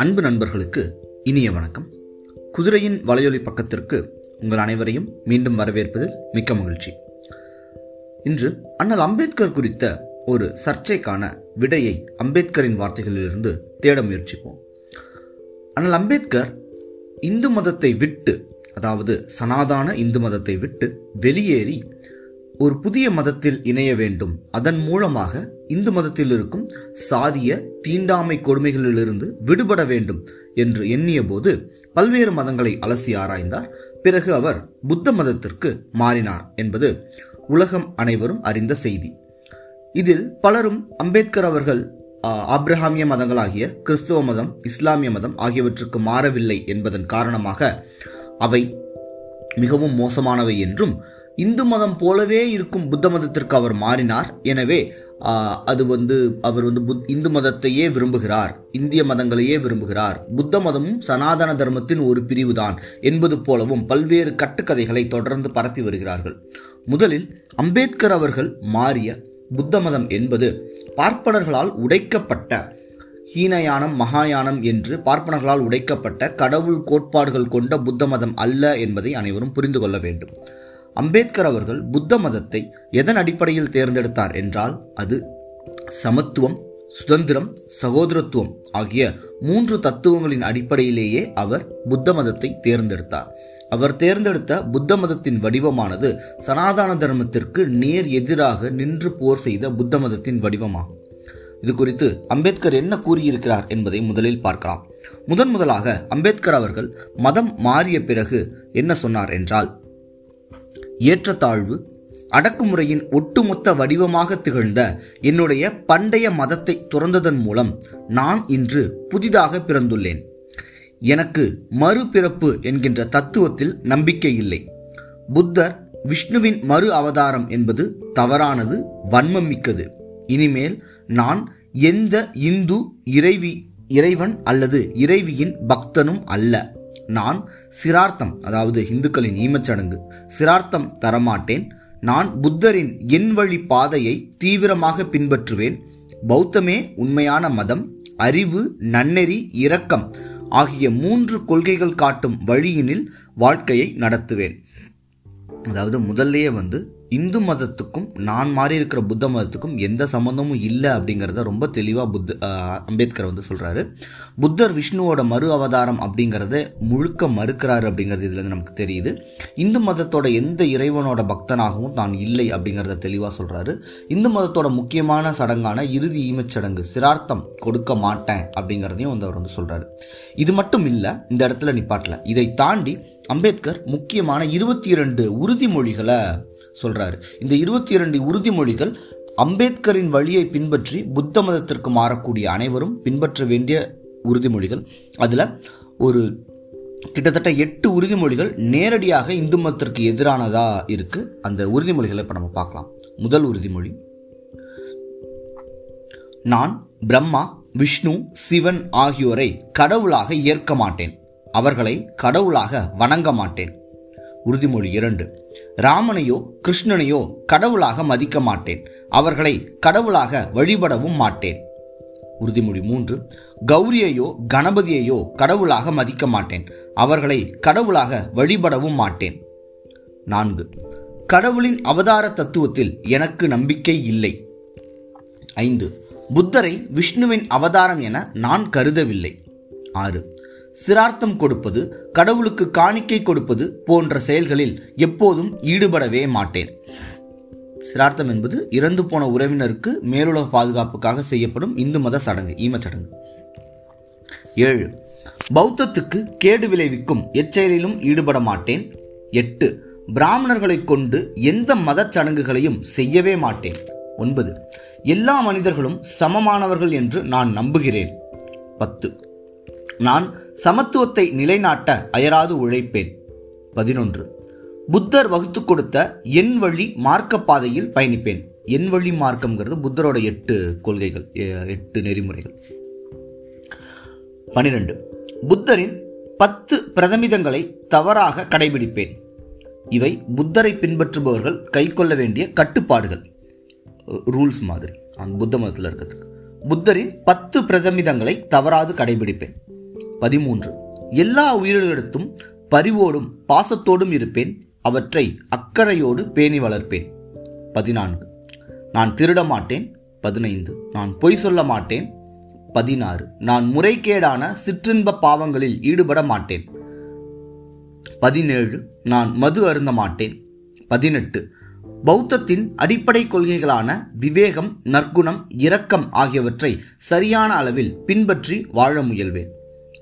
அன்பு நண்பர்களுக்கு இனிய வணக்கம். குதிரையின் வலையொலி பக்கத்திற்கு உங்கள் அனைவரையும் மீண்டும் வரவேற்பதில் மிக்க மகிழ்ச்சி. இன்று அண்ணல் அம்பேத்கர் குறித்த ஒரு சர்ச்சைக்கான விடையை அம்பேத்கரின் வார்த்தைகளிலிருந்து தேட முயற்சிப்போம். அண்ணல் அம்பேத்கர் இந்து மதத்தை விட்டு அதாவது சனாதான இந்து மதத்தை விட்டு வெளியேறி ஒரு புதிய மதத்தில் இணைய வேண்டும். அதன் மூலமாக இந்து மதத்தில் இருக்கும் சாதிய தீண்டாமை கொடுமைகளிலிருந்து விடுபட வேண்டும் என்று எண்ணிய போது பல்வேறு மதங்களை அலசி ஆராய்ந்தார். பிறகு அவர் புத்த மதத்திற்கு மாறினார் என்பது உலகம் அனைவரும் அறிந்த செய்தி. இதில் பலரும் அம்பேத்கர் அவர்கள் ஆப்ரஹாமிய மதங்களாகிய கிறிஸ்துவ மதம் இஸ்லாமிய மதம் ஆகியவற்றுக்கு மாறவில்லை என்பதன் காரணமாக அவை மிகவும் மோசமானவை என்றும் இந்து மதம் போலவே இருக்கும் புத்த மதத்திற்கு அவர் மாறினார். எனவே அது வந்து அவர் வந்து புத் இந்து மதத்தையே விரும்புகிறார். இந்திய மதங்களையே விரும்புகிறார். புத்த மதமும் சனாதன தர்மத்தின் ஒரு பிரிவுதான் என்பது போலவும் பல்வேறு கட்டுக்கதைகளை தொடர்ந்து பரப்பி வருகிறார்கள். முதலில் அம்பேத்கர் அவர்கள் மாறிய புத்த மதம் என்பது பார்ப்பனர்களால் உடைக்கப்பட்ட ஹீனயானம் மகாயானம் என்று பார்ப்பனர்களால் உடைக்கப்பட்ட கடவுள் கோட்பாடுகள் கொண்ட புத்த மதம் அல்ல என்பதை அனைவரும் புரிந்து கொள்ள வேண்டும். அம்பேத்கர் அவர்கள் புத்த மதத்தை எதன் அடிப்படையில் தேர்ந்தெடுத்தார் என்றால் அது சமத்துவம் சுதந்திரம் சகோதரத்துவம் ஆகிய மூன்று தத்துவங்களின் அடிப்படையிலேயே அவர் புத்த மதத்தை தேர்ந்தெடுத்தார். அவர் தேர்ந்தெடுத்த புத்த மதத்தின் வடிவமானது சனாதன தர்மத்திற்கு நேர் எதிராக நின்று போர் செய்த புத்த மதத்தின் வடிவமாகும். இது குறித்து அம்பேத்கர் என்ன கூறியிருக்கிறார் என்பதை முதலில் பார்க்கலாம். முதன் முதலாக அம்பேத்கர் அவர்கள் மதம் மாறிய பிறகு என்ன சொன்னார் என்றால் ஏற்றத்தாழ்வு அடக்குமுறையின் ஒட்டுமொத்த வடிவமாக திகழ்ந்த என்னுடைய பண்டைய மதத்தை துறந்ததன் மூலம் நான் இன்று புதிதாக பிறந்துள்ளேன். எனக்கு மறுபிறப்பு என்கின்ற தத்துவத்தில் நம்பிக்கை இல்லை. புத்தர் விஷ்ணுவின் மறு அவதாரம் என்பது தவறானது வன்மமிக்கது இனிமேல் நான் எந்த இந்து இறைவி இறைவன் அல்லது இறைவியின் பக்தனும் அல்ல. நான் சிரார்த்தம் அதாவது இந்துக்களின் ஈமச்சடங்கு. சிரார்த்தம் தரமாட்டேன். நான் புத்தரின் என் வழி பாதையை தீவிரமாக பின்பற்றுவேன். பௌத்தமே உண்மையான மதம் அறிவு நன்னெறி இரக்கம் ஆகிய மூன்று கொள்கைகள் காட்டும் வழியினில் வாழ்க்கையை நடத்துவேன். அதாவது முதல்லையே வந்து இந்து மதத்துக்கும் நான் மாறி இருக்கிற புத்த மதத்துக்கும் எந்த சம்மந்தமும் இல்லை அப்படிங்கிறத ரொம்ப தெளிவாக புத்த அம்பேத்கர் வந்து சொல்கிறாரு புத்தர் விஷ்ணுவோட மறு அவதாரம் அப்படிங்கிறத முழுக்க மறுக்கிறாரு அப்படிங்கிறது இதுலேருந்து நமக்கு தெரியுது. இந்து மதத்தோட எந்த இறைவனோட பக்தனாகவும் தான் இல்லை அப்படிங்கிறத தெளிவாக சொல்கிறாரு இந்து மதத்தோட முக்கியமான சடங்கான இறுதி ஈமச்சடங்கு சிரார்த்தம் கொடுக்க மாட்டேன் அப்படிங்கிறதையும் வந்து அவர் வந்து சொல்கிறாரு இது மட்டும் இல்லை இந்த இடத்துல நிப்பாட்டல. இதை தாண்டி அம்பேத்கர் முக்கியமான இருபத்தி இரண்டு உறுதிமொழிகளை சொல்கிறாரு இந்த இருபத்தி இரண்டு உறுதிமொழிகள் அம்பேத்கரின் வழியை பின்பற்றி புத்த மதத்திற்கு மாறக்கூடிய அனைவரும் பின்பற்ற வேண்டிய உறுதிமொழிகள். அதில் ஒரு கிட்டத்தட்ட எட்டு உறுதிமொழிகள் நேரடியாக இந்து மதத்திற்கு எதிரானதாக இருக்குது அந்த உறுதிமொழிகளை இப்போ நம்ம பார்க்கலாம். முதல் உறுதிமொழி. நான் பிரம்மா விஷ்ணு சிவன் ஆகியோரை கடவுளாக ஏற்க மாட்டேன். அவர்களை கடவுளாக வணங்க மாட்டேன். உறுதிமொழி இரண்டு. ராமனையோ கிருஷ்ணனையோ கடவுளாக மதிக்க மாட்டேன். அவர்களை கடவுளாக வழிபடவும் மாட்டேன். உறுதிமொழி மூன்று. கௌரியையோ கணபதியையோ கடவுளாக மதிக்க மாட்டேன். அவர்களை கடவுளாக வழிபடவும் மாட்டேன். நான்கு. கடவுளின் அவதார தத்துவத்தில் எனக்கு நம்பிக்கை இல்லை. ஐந்து. புத்தரை விஷ்ணுவின் அவதாரம் என நான் கருதவில்லை. ஆறு. சிரார்த்தம் கொடுப்பது கடவுளுக்கு காணிக்கை கொடுப்பது போன்ற செயல்களில் எப்போதும் ஈடுபடவே மாட்டேன். சிரார்த்தம் என்பது இறந்து போன உறவினருக்கு மேலுலக பாதுகாப்புக்காக செய்யப்படும் இந்து மத சடங்கு ஈமச்சடங்கு ஏழு. பௌத்தத்துக்கு கேடு விளைவிக்கும் எச்செயலிலும் ஈடுபட மாட்டேன். எட்டு. பிராமணர்களை கொண்டு எந்த மத சடங்குகளையும் செய்யவே மாட்டேன். ஒன்பது. எல்லா மனிதர்களும் சமமானவர்கள் என்று நான் நம்புகிறேன். பத்து. நான் சமத்துவத்தை நிலைநாட்ட அயராது உழைப்பேன். பதினொன்று. புத்தர் வகுத்து கொடுத்த என் வழி மார்க்க பாதையில் பயணிப்பேன். என் வழி மார்க்கம்ங்கிறது புத்தரோட எட்டு கொள்கைகள் எட்டு நெறிமுறைகள். பனிரெண்டு. புத்தரின் பத்து பிரதமிதங்களை தவறாக கடைபிடிப்பேன். இவை புத்தரை பின்பற்றுபவர்கள் கைக்கொள்ள வேண்டிய கட்டுப்பாடுகள். ரூல்ஸ் மாதிரி. அந்த புத்த மதத்தில் இருக்கிறதுக்கு. புத்தரின் பத்து பிரதமிதங்களை தவறாது கடைபிடிப்பேன். பதிமூன்று. எல்லா உயிர்களிடத்தும் பரிவோடும் பாசத்தோடும் இருப்பேன். அவற்றை அக்கறையோடு பேணி வளர்ப்பேன். பதினான்கு. நான் திருட மாட்டேன். பதினைந்து. நான் பொய் சொல்ல மாட்டேன். பதினாறு. நான் முறைகேடான சிற்றின்ப பாவங்களில் ஈடுபட மாட்டேன். பதினேழு. நான் மது அருந்த மாட்டேன். பதினெட்டு. பௌத்தத்தின் அடிப்படை கொள்கைகளான விவேகம் நற்குணம் இரக்கம் ஆகியவற்றை சரியான அளவில் பின்பற்றி வாழ முயல்வேன்.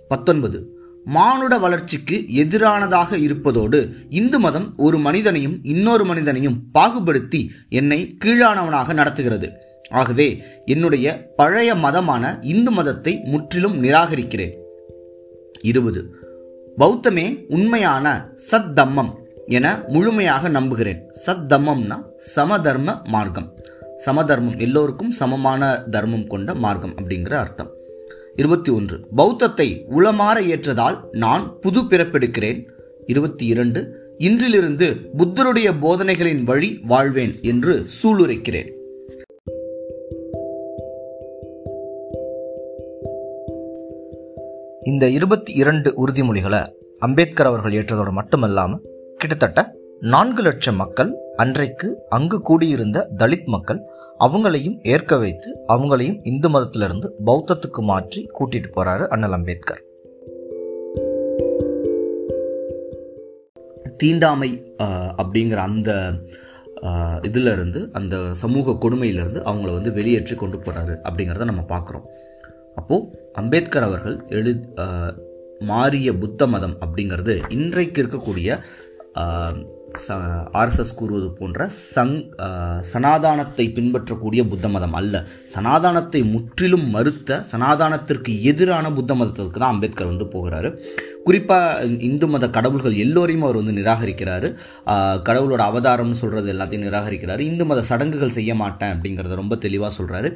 பத்தொன்பது. மானுட வளர்ச்சிக்கு எதிரானதாக இருப்பதோடு இந்து மதம் ஒரு மனிதனையும் இன்னொரு மனிதனையும் பாகுபடுத்தி என்னை கீழானவனாக நடத்துகிறது. ஆகவே என்னுடைய பழைய மதமான இந்து மதத்தை முற்றிலும் நிராகரிக்கிறேன். இருபது. பௌத்தமே உண்மையான சத்தம்மம் என முழுமையாக நம்புகிறேன். சத்தம்மம்னா சமதர்ம மார்க்கம். சமதர்மம் எல்லோருக்கும் சமமான தர்மம் கொண்ட மார்க்கம் அப்படிங்கிற அர்த்தம். இருபத்தி ஒன்று. பௌத்தத்தை உளமாற ஏற்றதால் நான் புது பிறப்பெடுக்கிறேன். இருபத்தி இரண்டு. இன்றிலிருந்து புத்தருடைய போதனைகளின் வழி வாழ்வேன் என்று சூளுரைக்கிறேன். இந்த இருபத்தி இரண்டு உறுதிமொழிகளை அம்பேத்கர் அவர்கள் ஏற்றதோடு மட்டுமல்லாமல் கிட்டத்தட்ட நான்கு லட்சம் மக்கள் அன்றைக்கு அங்கு கூடியிருந்த தலித் மக்கள் அவங்களையும் ஏற்க வைத்து அவங்களையும் இந்து மதத்திலிருந்து பௌத்தத்துக்கு மாற்றி கூட்டிட்டு போறாரு அண்ணல் அம்பேத்கர். தீண்டாமை அப்படிங்கிற அந்த ஆஹ், இதுல இருந்து அந்த சமூக கொடுமையிலிருந்து அவங்கள வந்து வெளியேற்றி கொண்டு போறாரு அப்படிங்கிறத நம்ம பார்க்குறோம். அப்போது அம்பேத்கர் அவர்கள் எழு மாறிய புத்த மதம் அப்படிங்கிறது இன்றைக்கு இருக்கக்கூடிய ஆர்எஸ்எஸ் கூறுவது போன்ற சங் சனாதானத்தை பின்பற்றக்கூடிய புத்த மதம் அல்ல. சனாதானத்தை முற்றிலும் மறுத்த சனாதானத்திற்கு எதிரான புத்த மதத்திற்கு தான் அம்பேத்கர் வந்து போகிறாரு. குறிப்பாக இந்து மத கடவுள்கள் எல்லோரையும் அவர் வந்து நிராகரிக்கிறாரு. கடவுளோட அவதாரம்னு சொல்கிறது எல்லாத்தையும் நிராகரிக்கிறாரு. இந்து மத சடங்குகள் செய்ய மாட்டேன் அப்படிங்கிறத ரொம்ப தெளிவாக சொல்கிறாரு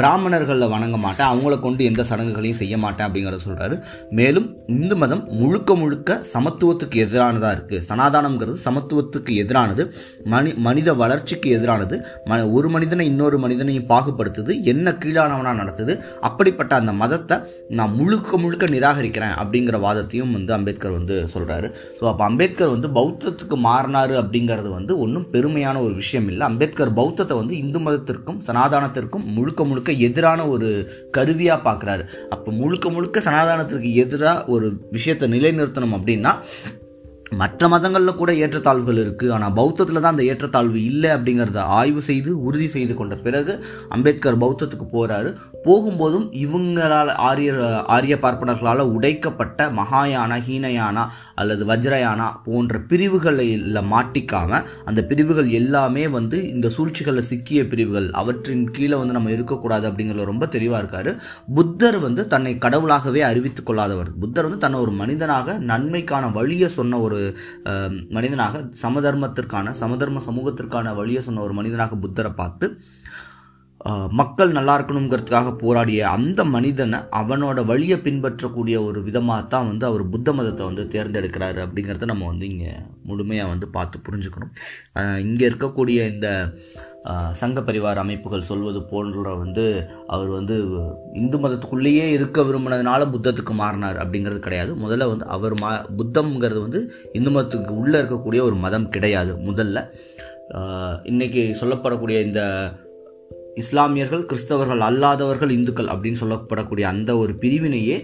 பிராமணர்களை வணங்க மாட்டேன் அவங்கள கொண்டு எந்த சடங்குகளையும் செய்ய மாட்டேன் அப்படிங்கிறத சொல்கிறாரு மேலும் இந்து மதம் முழுக்க முழுக்க சமத்துவத்துக்கு எதிரானதாக இருக்குது சனாதானங்கிறது சமத்துவ சமத்துவத்துக்கு எதிரானது மனி மனித வளர்ச்சிக்கு எதிரானது ம ஒரு மனிதனை இன்னொரு மனிதனையும் பாகுபடுத்துது என்ன கீழானவனாக நடத்துது அப்படிப்பட்ட அந்த மதத்தை நான் முழுக்க முழுக்க நிராகரிக்கிறேன் அப்படிங்கிற வாதத்தையும் வந்து அம்பேத்கர் வந்து சொல்கிறாரு ஸோ அப்போ அம்பேத்கர் வந்து பௌத்தத்துக்கு மாறினாரு அப்படிங்கிறது வந்து ஒன்றும் பெருமையான ஒரு விஷயம் இல்லை. அம்பேத்கர் பௌத்தத்தை வந்து இந்து மதத்திற்கும் சனாதானத்திற்கும் முழுக்க முழுக்க எதிரான ஒரு கருவியாக பார்க்குறாரு அப்போ முழுக்க முழுக்க சனாதானத்திற்கு எதிராக ஒரு விஷயத்தை நிலைநிறுத்தணும் அப்படின்னா மற்ற மதங்களில் கூட ஏற்றத்தாழ்வுகள் இருக்குது ஆனால் பௌத்தத்தில் தான் அந்த ஏற்றத்தாழ்வு இல்லை அப்படிங்கிறத ஆய்வு செய்து உறுதி செய்து கொண்ட பிறகு அம்பேத்கர் பௌத்தத்துக்கு போகிறாரு போகும்போதும் இவங்களால் ஆரிய ஆரிய பார்ப்பனர்களால் உடைக்கப்பட்ட மகாயானா ஹீனயானா அல்லது வஜ்ரயானா போன்ற பிரிவுகளில் மாட்டிக்காமல் அந்த பிரிவுகள் எல்லாமே வந்து இந்த சூழ்ச்சிகளில் சிக்கிய பிரிவுகள். அவற்றின் கீழே வந்து நம்ம இருக்கக்கூடாது அப்படிங்கிறத ரொம்ப தெளிவாக இருக்காரு. புத்தர் வந்து தன்னை கடவுளாகவே அறிவித்துக் கொள்ளாதவர். புத்தர் வந்து தன்னை ஒரு மனிதனாக நன்மைக்கான வழியை சொன்ன ஒரு மனிதனாக சமதர்மத்திற்கான சமதர்ம சமூகத்திற்கான வழியை சொன்ன ஒரு மனிதனாக புத்தரை பார்த்து மக்கள் நல்லா இருக்கணுங்கிறதுக்காக போராடிய அந்த மனிதனை அவனோட வழியை பின்பற்றக்கூடிய ஒரு விதமாக தான் வந்து அவர் புத்த மதத்தை வந்து தேர்ந்தெடுக்கிறாரு அப்படிங்கிறத நம்ம வந்து இங்கே முழுமையாக வந்து பார்த்து புரிஞ்சுக்கணும். இங்கே இருக்கக்கூடிய இந்த சங்க பரிவார அமைப்புகள் சொல்வது போன்ற வந்து அவர் வந்து இந்து மதத்துக்குள்ளேயே இருக்க விரும்பினதுனால புத்தத்துக்கு மாறினார் அப்படிங்கிறது கிடையாது. முதல்ல வந்து அவர் மா புத்தம்ங்கிறது வந்து இந்து மதத்துக்கு உள்ளே இருக்கக்கூடிய ஒரு மதம் கிடையாது முதல்ல. இன்றைக்கி சொல்லப்படக்கூடிய இந்த இஸ்லாமியர்கள் கிறிஸ்தவர்கள் அல்லாதவர்கள் இந்துக்கள் அப்படின்னு சொல்லப்படக்கூடிய அந்த ஒரு பிரிவினையே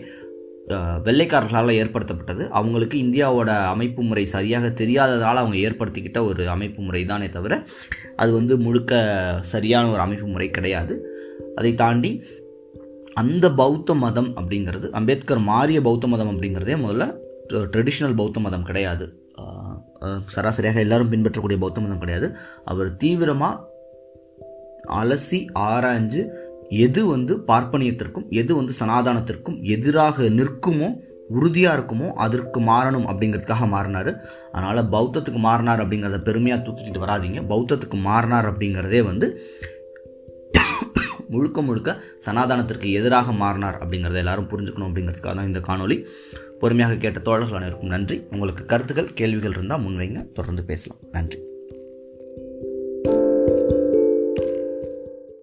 வெள்ளைக்காரர்களால் ஏற்படுத்தப்பட்டது. அவங்களுக்கு இந்தியாவோட அமைப்பு முறை சரியாக தெரியாததால் அவங்க ஏற்படுத்திக்கிட்ட ஒரு அமைப்பு முறை தானே தவிர அது வந்து முழுக்க சரியான ஒரு அமைப்பு முறை கிடையாது. அதை தாண்டி அந்த பௌத்த மதம் அப்படிங்கிறது அம்பேத்கர் மாறிய பௌத்த மதம் அப்படிங்கிறதே முதல்ல ட்ரெடிஷ்னல் பௌத்த மதம் கிடையாது. சராசரியாக எல்லாரும் பின்பற்றக்கூடிய பௌத்த மதம் கிடையாது. அவர் தீவிரமாக அலசி ஆராய்ஞ்சு எது வந்து பார்ப்பனியத்திற்கும் எது வந்து சனாதானத்திற்கும் எதிராக நிற்குமோ உறுதியாக இருக்குமோ அதற்கு மாறணும் அப்படிங்கிறதுக்காக மாறினார். அதனால் பௌத்தத்துக்கு மாறினார் அப்படிங்கிறத பெருமையாக தூக்கிட்டு வராதீங்க. பௌத்தத்துக்கு மாறினார் அப்படிங்கிறதே வந்து முழுக்க முழுக்க சனாதானத்திற்கு எதிராக மாறினார் அப்படிங்கிறத எல்லாரும் புரிஞ்சுக்கணும் அப்படிங்கிறதுக்காக தான் இந்த காணொளி பொறுமையாக கேட்ட தோழர்கள் அனைவருக்கும் நன்றி. உங்களுக்கு கருத்துக்கள் கேள்விகள் இருந்தால் முன்வைங்க. தொடர்ந்து பேசலாம். நன்றி.